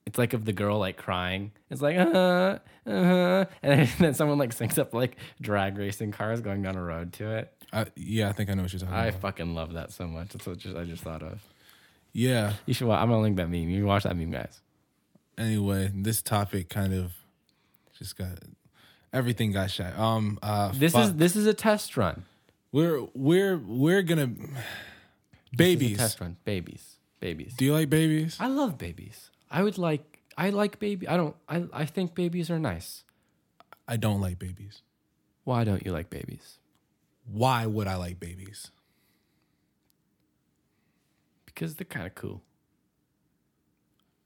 S2: it's like of the girl like crying. It's like, uh, uh, huh, and then, [LAUGHS] then someone like syncs up like drag racing cars going down a road to it.
S1: I, yeah, I think I know what you're talking
S2: I
S1: about.
S2: I fucking love that so much. That's what just I just thought of.
S1: Yeah.
S2: You should. Watch, I'm gonna link that meme. You can watch that meme, guys.
S1: Anyway, this topic kind of just got everything got shot. Um. Uh.
S2: This
S1: fuck.
S2: is this is a test run.
S1: we're we're we're gonna
S2: This is a
S1: babies.
S2: test run. Babies. Babies.
S1: Do you like babies?
S2: I love babies. I would like. I like baby. I don't. I. I think babies are nice.
S1: I don't like babies.
S2: Why don't you like babies?
S1: Why would I like babies?
S2: Because they're kind of cool.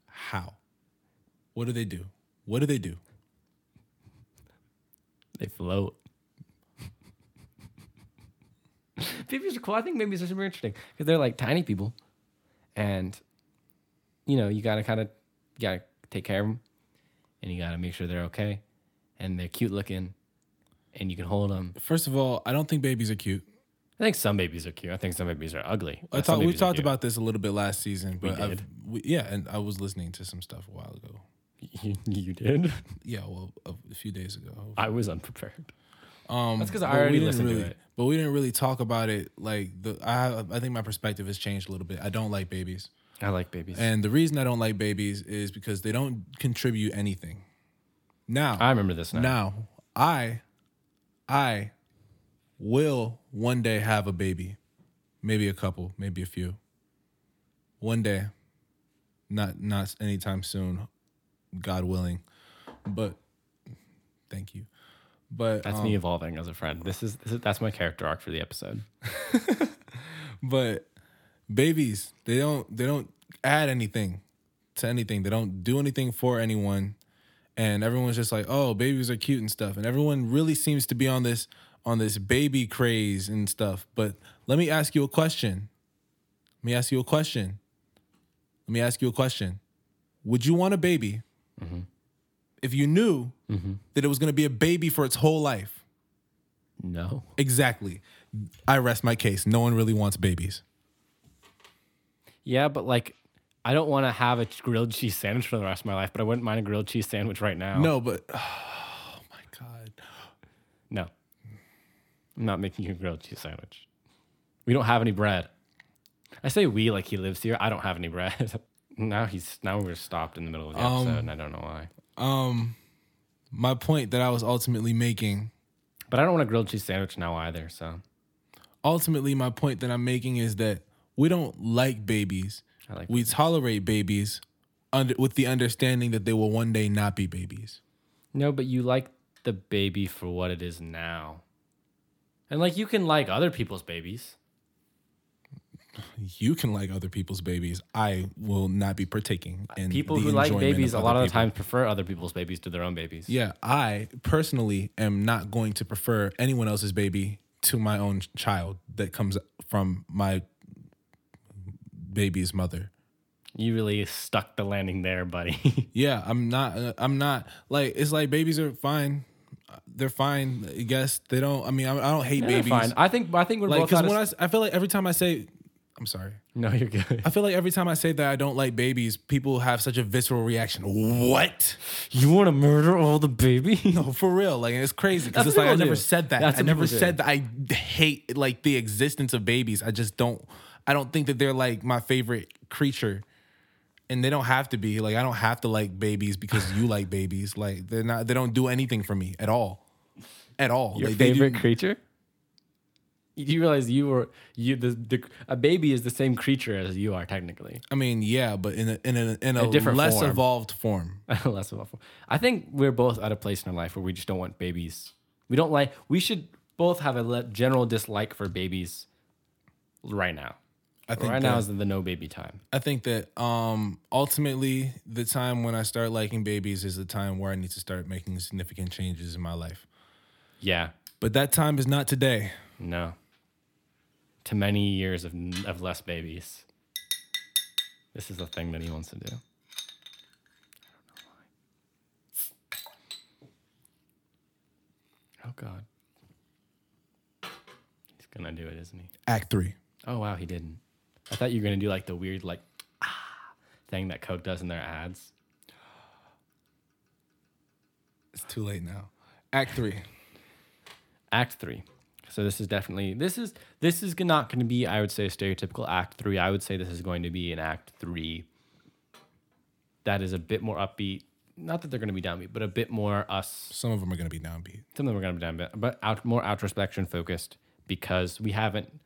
S1: How? What do they do? What do they do?
S2: They float. babies are cool. I think babies are super interesting because they're like tiny people, and you know you gotta kind of gotta take care of them, and you gotta make sure they're okay, and they're cute looking, and you can hold them.
S1: First of all, I don't think babies are cute.
S2: I think some babies are cute. I think some babies are ugly.
S1: I thought we talked about this a little bit last season, but I've-
S2: did.
S1: we, yeah, and I was listening to some stuff a while ago.
S2: You, [LAUGHS] you did.
S1: Yeah, well, a, a few days ago.
S2: I was unprepared.
S1: Um,
S2: That's 'cause I
S1: we
S2: already
S1: didn't
S2: listened to
S1: really,
S2: it.
S1: But we didn't really talk about it. Like the, I, I think my perspective has changed a little bit. I don't like babies,
S2: I like babies.
S1: and the reason I don't like babies is because they don't contribute anything. Now,
S2: I remember this now.
S1: now, I, I, will one day have a baby, maybe a couple, maybe a few. One day, not not anytime soon, God willing. But thank you. But
S2: That's
S1: um,
S2: me evolving as a friend. This is, this is that's my character arc for the episode. [LAUGHS]
S1: but babies they don't they don't add anything to anything they don't do anything for anyone and everyone's just like oh babies are cute and stuff and everyone really seems to be on this on this baby craze and stuff but let me ask you a question. Let me ask you a question. Let me ask you a question. Would you want a baby mm-hmm. if you knew mm-hmm. that it was going to be a baby for its whole life?
S2: No.
S1: exactly. I rest my case. No one really wants babies.
S2: Yeah, but like, I don't want to have a grilled cheese sandwich for the rest of my life, but I wouldn't mind a grilled cheese sandwich right now.
S1: No, but [SIGHS] oh my god.
S2: No. I'm not making you a grilled cheese sandwich. We don't have any bread. I say we like he lives here. I don't have any bread. [LAUGHS] now he's now we're stopped in the middle of the episode, and I don't know why.
S1: Um my point that I was ultimately making,
S2: But I don't want a grilled cheese sandwich now either. So
S1: ultimately my point that I'm making is that we don't like babies.
S2: I like.
S1: We tolerate babies under with the understanding that they will one day not be babies.
S2: No, but you like the baby for what it is now. And like you can like other people's babies.
S1: You can like other people's babies. I will not be partaking in
S2: People who like babies a lot of the
S1: people.
S2: times prefer other people's babies to their own babies.
S1: Yeah, I personally am not going to prefer anyone else's baby to my own child that comes from my baby's mother.
S2: You really stuck the landing there, buddy. [LAUGHS]
S1: Yeah, I'm not. Uh, I'm not like it's like babies are fine. They're fine. I guess they don't. I mean, I, I don't hate
S2: They're
S1: babies.
S2: fine. I think I think we're
S1: Like,
S2: both
S1: because
S2: of
S1: when I, I feel like every time I say, I'm sorry.
S2: No, you're good.
S1: I feel like every time I say that I don't like babies, people have such a visceral reaction. What?
S2: You want to murder all the babies? [LAUGHS]
S1: No, for real. Like it's crazy because it's like I
S2: people
S1: never said that.
S2: That's
S1: I never
S2: people do.
S1: said that I hate like the existence of babies. I just don't. I don't think that they're like my favorite creature, and they don't have to be. Like I don't have to like babies because you like babies. Like they're not. They don't do anything for me at all, at all.
S2: Your
S1: like,
S2: favorite
S1: do-
S2: creature? You realize you were you the, the a baby is the same creature as you are technically.
S1: I mean, yeah, but in a in a in a,
S2: different
S1: less
S2: form.
S1: evolved form. [LAUGHS]
S2: Less of a. I think we're both at a place in our life where we just don't want babies. We don't like. We should both have a general dislike for babies. Right now,
S1: I think
S2: right
S1: that,
S2: now is the no baby time.
S1: I think that um ultimately the time when I start liking babies is the time where I need to start making significant changes in my life.
S2: Yeah,
S1: But that time is not today.
S2: no. To many years of of less babies. This is the thing that he wants to do. I don't know why. Oh God. He's gonna do it, isn't he?
S1: Act three.
S2: Oh wow, he didn't. I thought you were gonna do like the weird like ah thing that Coke does in their ads.
S1: It's too late now. Act three.
S2: Act three. So this is definitely this is this is not going to be I would say a stereotypical act 3. I would say this is going to be an act 3 that is a bit more upbeat. Not that they're going to be downbeat, but a bit more us
S1: Some of them are going to be downbeat.
S2: some of them are going to be downbeat, but out more outrospection focused because we haven't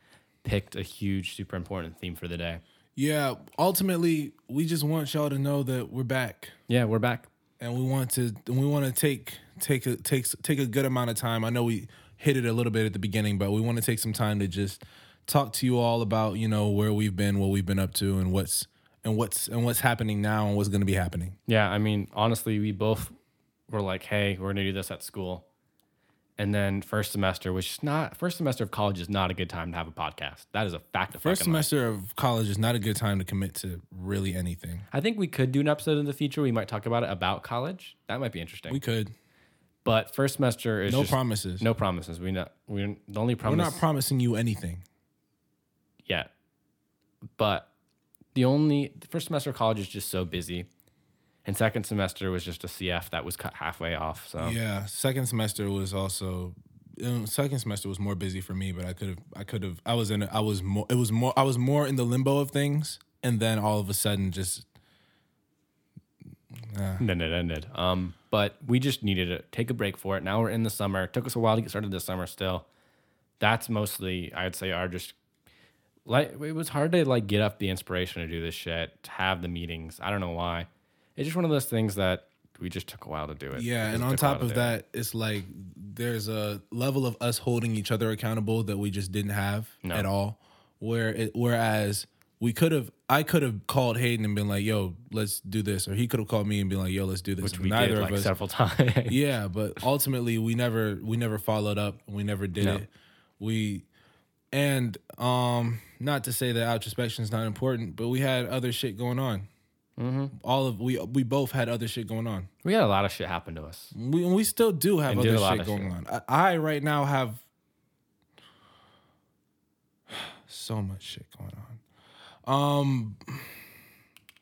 S2: picked a huge super important theme for the day.
S1: Yeah, ultimately, we just want y'all to know that we're back,
S2: Yeah, we're back.
S1: and we want to we want to take take a takes take a good amount of time. I know we hit it a little bit at the beginning, but we want to take some time to just talk to you all about you know where we've been, what we've been up to, and what's and what's and what's happening now and what's going to be happening.
S2: Yeah, I mean, honestly, we both were like, "Hey, we're gonna do this at school," and then first semester, which is not first semester of college, is not a good time to have a podcast. That is a fact of
S1: First
S2: fucking life.
S1: semester of college is not a good time to commit to really anything.
S2: I think we could do an episode in the future. We might talk about it about college. That might be interesting.
S1: We could.
S2: but first semester is
S1: No
S2: just-
S1: promises.
S2: No promises. We know we the only promise.
S1: We're not promising you anything.
S2: yet. But the only the first semester of college is just so busy, and second semester was just a CF that was cut halfway off. So
S1: Yeah, second semester was also second semester was more busy for me, but I could have I could have I was in I was more it was more I was more in the limbo of things, and then all of a sudden just
S2: And then it ended. Um, but we just needed to take a break for it. Now we're in the summer. It took us a while to get started this summer still. That's mostly I'd say our just like it was hard to like get up the inspiration to do this shit, to have the meetings. I don't know why. It's just one of those things that we just took a while to do it.
S1: yeah, and on
S2: took a while
S1: top of
S2: it.
S1: that, it's like there's a level of us holding each other accountable that we just didn't have
S2: No.
S1: at all. Where it whereas we could have I could have called Hayden and been like, "Yo, let's do this," or he could have called me and been like, "Yo, let's do this."
S2: which we
S1: Neither
S2: did
S1: of
S2: like
S1: us
S2: several [LAUGHS] times.
S1: yeah, but ultimately we never we never followed up. And we never did
S2: No.
S1: it. We and um not to say that Outrospection is not important, but we had other shit going on.
S2: Mm-hmm.
S1: All of we we both had other shit going on.
S2: We had a lot of shit happen to us.
S1: We we still do have
S2: And
S1: other
S2: lot
S1: shit going
S2: shit.
S1: on. I, I right now have [SIGHS] so much shit going on. Um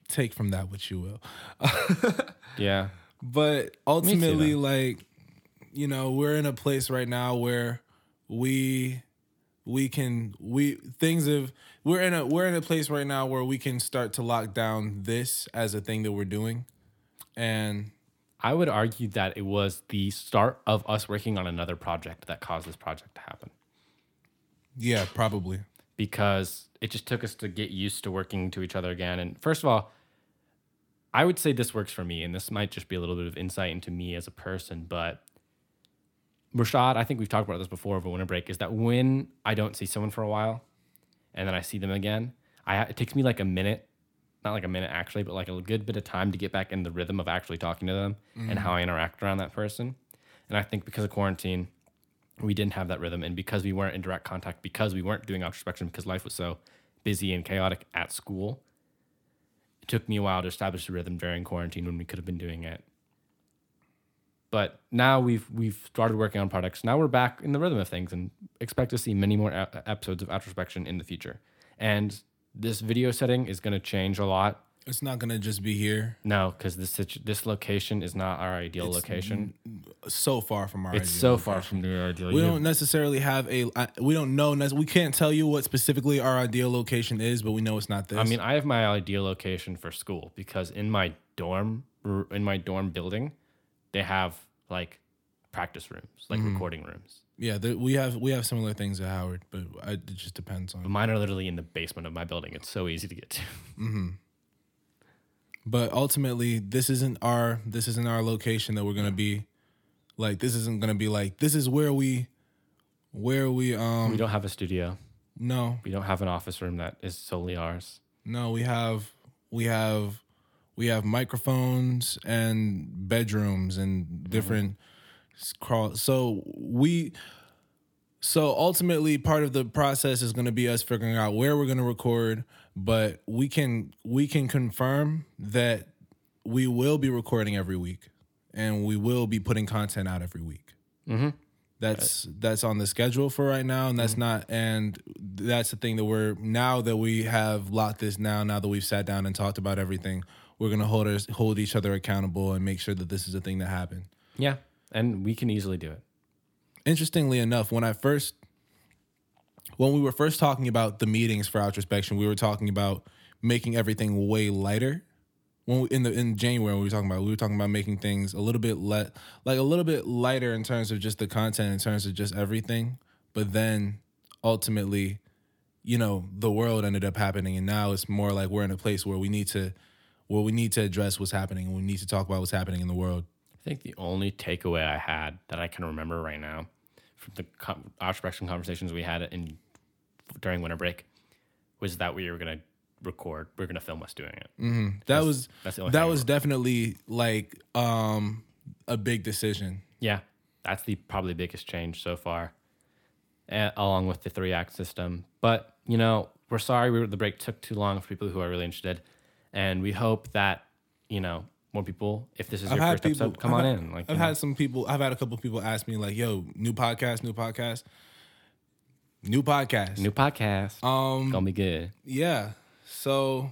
S1: take from that what you will. [LAUGHS]
S2: Yeah.
S1: but ultimately like you know we're in a place right now where we we can we things have we're in a we're in a place right now where we can start to lock down this as a thing that we're doing and
S2: I would argue that it was the start of us working on another project that caused this project to happen.
S1: yeah probably
S2: because it just took us to get used to working to each other again. And first of all, I would say this works for me, and this might just be a little bit of insight into me as a person, but Rashad, I think we've talked about this before over winter break, is that when I don't see someone for a while and then I see them again, I it takes me like a minute, not like a minute actually, but like a good bit of time to get back in the rhythm of actually talking to them and how I interact around that person. And I think because of quarantine, we didn't have that rhythm and because we weren't in direct contact because we weren't doing Outrospection because life was so busy and chaotic at school it took me a while to establish a rhythm during quarantine when we could have been doing it but now we've we've started working on products. Now we're back in the rhythm of things and expect to see many more ep- episodes of Outrospection in the future. And this video setting is going to change a lot.
S1: It's not gonna just be here?
S2: No because this situ- this location is not our ideal
S1: It's
S2: location.
S1: so far from our
S2: it's
S1: ideal
S2: so
S1: location.
S2: far from the ideal
S1: we don't necessarily have a I- we don't know nec- we can't tell you what specifically our ideal location is but we know it's not this.
S2: I mean, I have my ideal location for school because in my dorm, r- in my dorm building, they have like practice rooms, like
S1: Mm-hmm.
S2: recording rooms.
S1: yeah there, we have we have similar things at howard but I, it just depends on
S2: But mine are literally in the basement of my building. It's so easy to get to. [LAUGHS]
S1: but ultimately this isn't our this isn't our location that we're gonna be like this isn't gonna be like this is where we where we um
S2: We don't have a studio.
S1: no
S2: We don't have an office room that is solely ours.
S1: no we have we have we have microphones and bedrooms and different crawl so we so ultimately part of the process is going to be us figuring out where we're going to record but we can we can confirm that we will be recording every week and we will be putting content out every week.
S2: Mm-hmm.
S1: that's that's on the schedule for right now and that's not and that's the thing that we're now that we have locked this now now that we've sat down and talked about everything we're going to hold us hold each other accountable and make sure that this is a thing that happened
S2: Yeah, and we can easily do it.
S1: interestingly enough when i first when we were first talking about the meetings for outrospection, we were talking about making everything way lighter. When we, in the in January, we were talking about we were talking about making things a little bit let like a little bit lighter in terms of just the content, in terms of just everything. But then ultimately, you know, the world ended up happening, and now it's more like we're in a place where we need to where we need to address what's happening, and we need to talk about what's happening in the world.
S2: I think the only takeaway I had that I can remember right now from the com- conversations we had in during winter break was that we were gonna record, we are gonna film us doing it.
S1: Mm, that was
S2: that's the only
S1: that was definitely like um a big decision.
S2: Yeah, that's the probably biggest change so far, a- along with the three act system. But you know, we're sorry we were, the break took too long for people who are really interested, and we hope that you know more people. If this is your first episode, come
S1: I've
S2: on
S1: had-
S2: in. Like
S1: I've
S2: you know.
S1: had some people. I've had a couple people ask me like, "Yo, new podcast, new podcast, new podcast."
S2: new podcast.
S1: um,
S2: Gonna be good.
S1: yeah. So,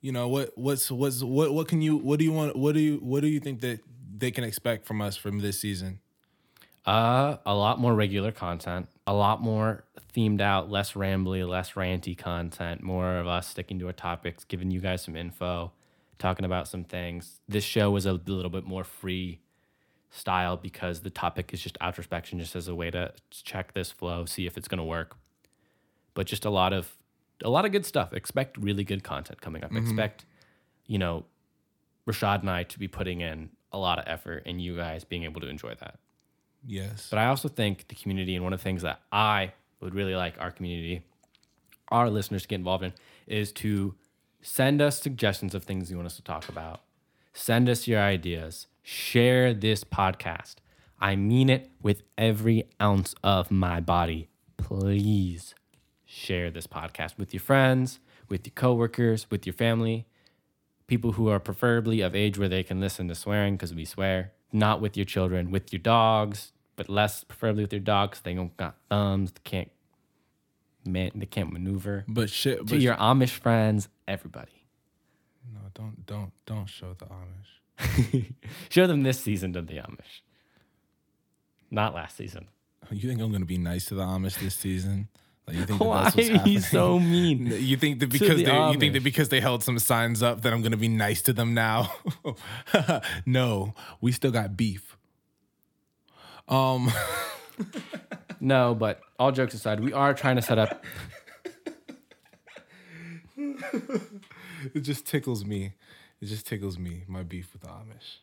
S1: you know what? What's what's what? What can you? What do you want? What do you? What do you think that they can expect from us from this season?
S2: Uh, a lot more regular content, a lot more themed out, less rambly, less ranty content, more of us sticking to our topics, giving you guys some info, talking about some things. This show was a little bit more free style because the topic is just outrospection, just as a way to check this flow, see if it's gonna work. But just a lot of a lot of good stuff. Expect really good content coming up. Mm-hmm. Expect, you know, Rashad and I to be putting in a lot of effort and you guys being able to enjoy that.
S1: Yes.
S2: But I also think the community, and one of the things that I would really like our community, our listeners to get involved in, is to send us suggestions of things you want us to talk about. Send us your ideas. Share this podcast. I mean it with every ounce of my body. Please share this podcast with your friends, with your coworkers, with your family, people who are preferably of age where they can listen to swearing because we swear. Not with your children, with your dogs, but less preferably with your dogs. They don't got thumbs, they can't man, they can't maneuver.
S1: but shit.
S2: To
S1: But
S2: your Amish friends, everybody.
S1: no, don't don't don't show the Amish. [LAUGHS]
S2: Show them this season to the Amish. Not last season.
S1: Oh, you think I'm gonna be nice to the Amish this season? Like you think that
S2: Why
S1: that's what's
S2: you so mean? [LAUGHS]
S1: You think that because
S2: the
S1: they you think that because they held some signs up that I'm gonna be nice to them now? [LAUGHS] no, we still got beef. Um, [LAUGHS]
S2: No, but all jokes aside, we are trying to set up [LAUGHS]
S1: it just tickles me. It just tickles me. My beef with the Amish.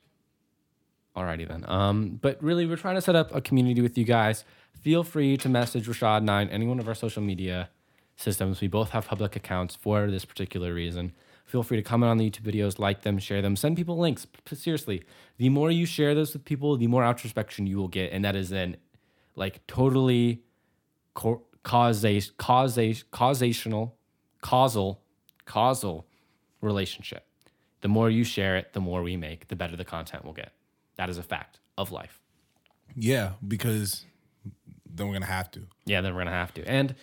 S2: Alrighty then. Um, but really, we're trying to set up a community with you guys. Feel free to message Rashad Nine, any one of our social media systems. We both have public accounts for this particular reason. Feel free to comment on the YouTube videos, like them, share them, send people links. Seriously, the more you share those with people, the more Outrospection you will get, and that is an like totally co- causa- causa- causational, causal, causal relationship. The more you share it, the more we make, the better the content will get. That is a fact of life.
S1: Yeah, because then we're gonna have to.
S2: Yeah, then we're gonna have to. And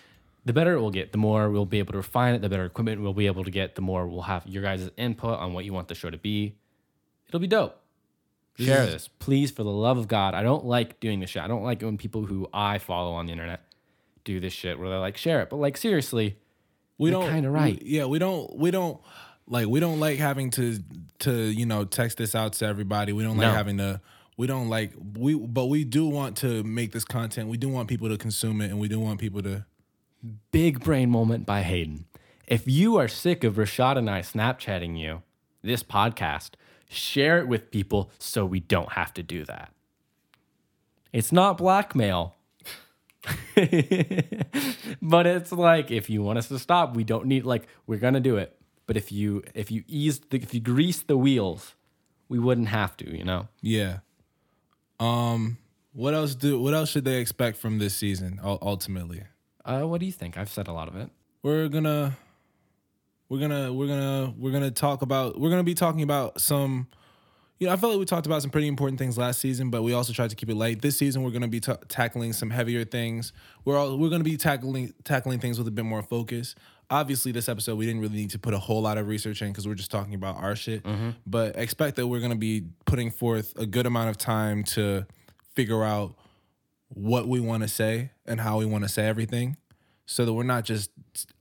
S2: the better it will get, the more we'll be able to refine it, the better equipment we'll be able to get, the more we'll have your guys' input on what you want the show to be. It'll be dope. Share
S1: is-
S2: this, please, for the love of God. I don't like doing this shit. I don't like when people who I follow on the internet do this shit where they're like, share it. But like seriously,
S1: We don't
S2: kinda
S1: we-
S2: right.
S1: yeah, we don't. We don't like. We don't like having to to you know text this out to everybody. We don't like
S2: No.
S1: having to. We don't like we, but we do want to make this content. We do want people to consume it, and we do want people to.
S2: Big brain moment by Hayden. If you are sick of Rashad and I Snapchatting you this podcast, share it with people so we don't have to do that. It's not blackmail. [LAUGHS] but it's like if you want us to stop, we don't need like we're gonna do it. But if you if you ease the, if you grease the wheels, we wouldn't have to, you know.
S1: Yeah. Um. What else do? What else should they expect from this season? Ultimately,
S2: Uh, what do you think? I've said a lot of it.
S1: we're gonna. We're gonna. We're gonna. We're gonna talk about. We're gonna be talking about some. You know, I felt like we talked about some pretty important things last season, but we also tried to keep it light. This season, we're to be ta tackling some heavier things. We're all we're to be tackling tackling things with a bit more focus. Obviously, this episode we didn't really need to put a whole lot of research in because we're just talking about our shit. But expect that we're going to be putting forth a good amount of time to figure out what we want to say and how we want to say everything. so that we're not just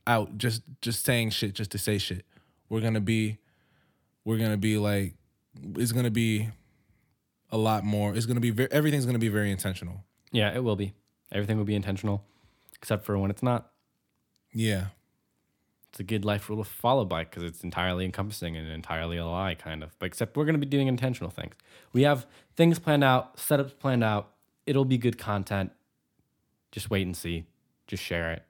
S1: out just just saying shit just to say shit. We're gonna be we're gonna be like it's gonna be a lot more. It's gonna be ve- everything's gonna be very intentional.
S2: Yeah, it will be. Everything will be intentional, except for when it's not.
S1: Yeah.
S2: It's a good life rule to follow by because it's entirely encompassing and entirely a lie, kind of. But except we're to be doing intentional things. We have things planned out, setups planned out. It'll be good content. Just wait and see. Just share it.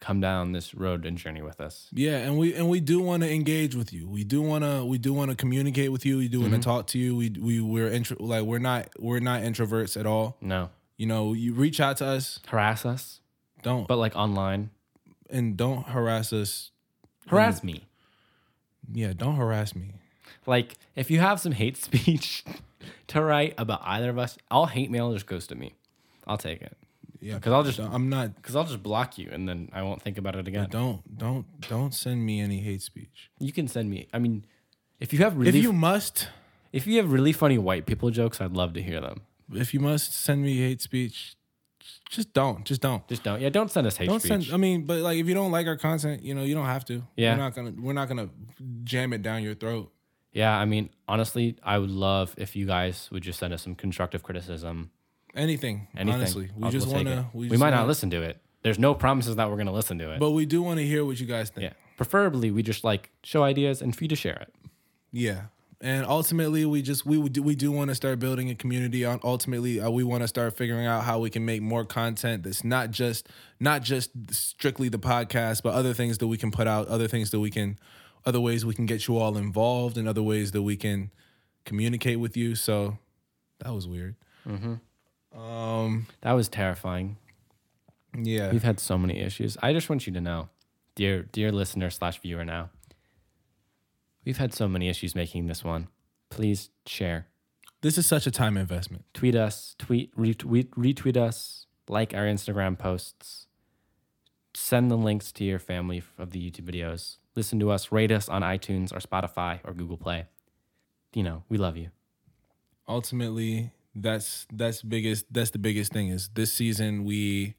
S2: Come down this road and journey with us.
S1: Yeah, and we and we do want to engage with you. We do want to we do want to communicate with you. We do want to mm-hmm. talk to you. We we we're intro, like we're not we're not introverts at all.
S2: No,
S1: You know, you reach out to us.
S2: harass us,
S1: Don't
S2: but like online.
S1: and don't harass us.
S2: Harass mm. me.
S1: Yeah, don't harass me.
S2: Like if you have some hate [LAUGHS] speech to write about either of us, all hate mail just goes to me. I'll take it
S1: Yeah,
S2: because I'll just
S1: I'm not.
S2: because I'll just block you and then I won't think about it again.
S1: Don't don't don't send me any hate speech.
S2: You can send me. I mean, if you have really
S1: If you must,
S2: if you have really funny white people jokes, I'd love to hear them.
S1: if you must send me hate speech, just don't. Just don't.
S2: Just don't. Yeah, don't send us hate speech.
S1: Don't
S2: speech.
S1: send. I mean, but like, if you don't like our content, you know, you don't have to.
S2: Yeah.
S1: we're not gonna. We're not gonna jam it down your throat.
S2: Yeah, I mean, honestly, I would love if you guys would just send us some constructive criticism.
S1: Anything.
S2: Anything.
S1: Honestly, we
S2: I'll-
S1: just
S2: we'll
S1: wanna.
S2: it.
S1: We,
S2: We, might not
S1: wanna-
S2: listen to it. There's no promises that we're gonna listen to it.
S1: but we do want to hear what you guys think.
S2: yeah, preferably we just like show ideas and for you to share it.
S1: Yeah. And ultimately, we just we do, we do want to start building a community. On ultimately, uh, we want to start figuring out how we can make more content that's not just not just strictly the podcast, but other things that we can put out, other things that we can, other ways we can get you all involved, and other ways that we can communicate with you. So that was weird. Um.
S2: That was terrifying.
S1: Yeah.
S2: We've had so many issues. I just want you to know, dear dear listener slash viewer now. We've had so many issues making this one. Please share.
S1: This is such a time investment.
S2: tweet us, tweet, retweet, retweet us, like our Instagram posts, send the links to your family of the YouTube videos, listen to us, rate us on iTunes or Spotify or Google Play. You know, we love you.
S1: ultimately that's that's biggest that's the biggest thing is this season we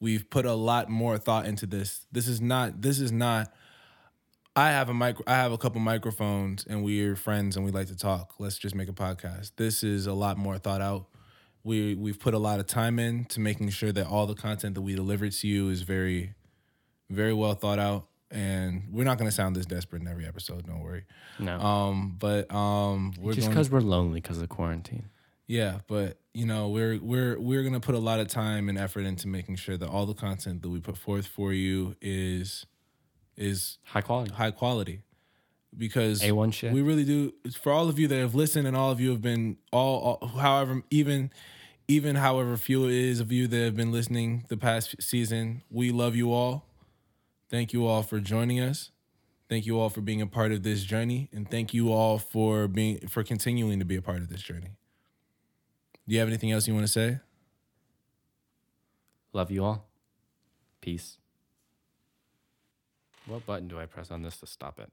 S1: we've put a lot more thought into this. This is not this is not i have a micro i have a couple microphones and we're friends and we like to talk. Let's just make a podcast. This is a lot more thought out. We we've put a lot of time in to making sure that all the content that we deliver to you is very very well thought out and we're not going to sound this desperate in every episode don't worry
S2: No,
S1: um but um we're
S2: just because we're lonely because of quarantine.
S1: yeah, but you know, we're we're we're gonna put a lot of time and effort into making sure that all the content that we put forth for you is is
S2: High quality.
S1: high quality. Because
S2: A1 shit.
S1: we really do for all of you that have listened and all of you have been all, all however even even however few it is of you that have been listening the past season, we love you all. Thank you all for joining us. Thank you all for being a part of this journey and thank you all for being for continuing to be a part of this journey. Do you have anything else you want to say?
S2: Love you all. Peace. What button do I press on this to stop it?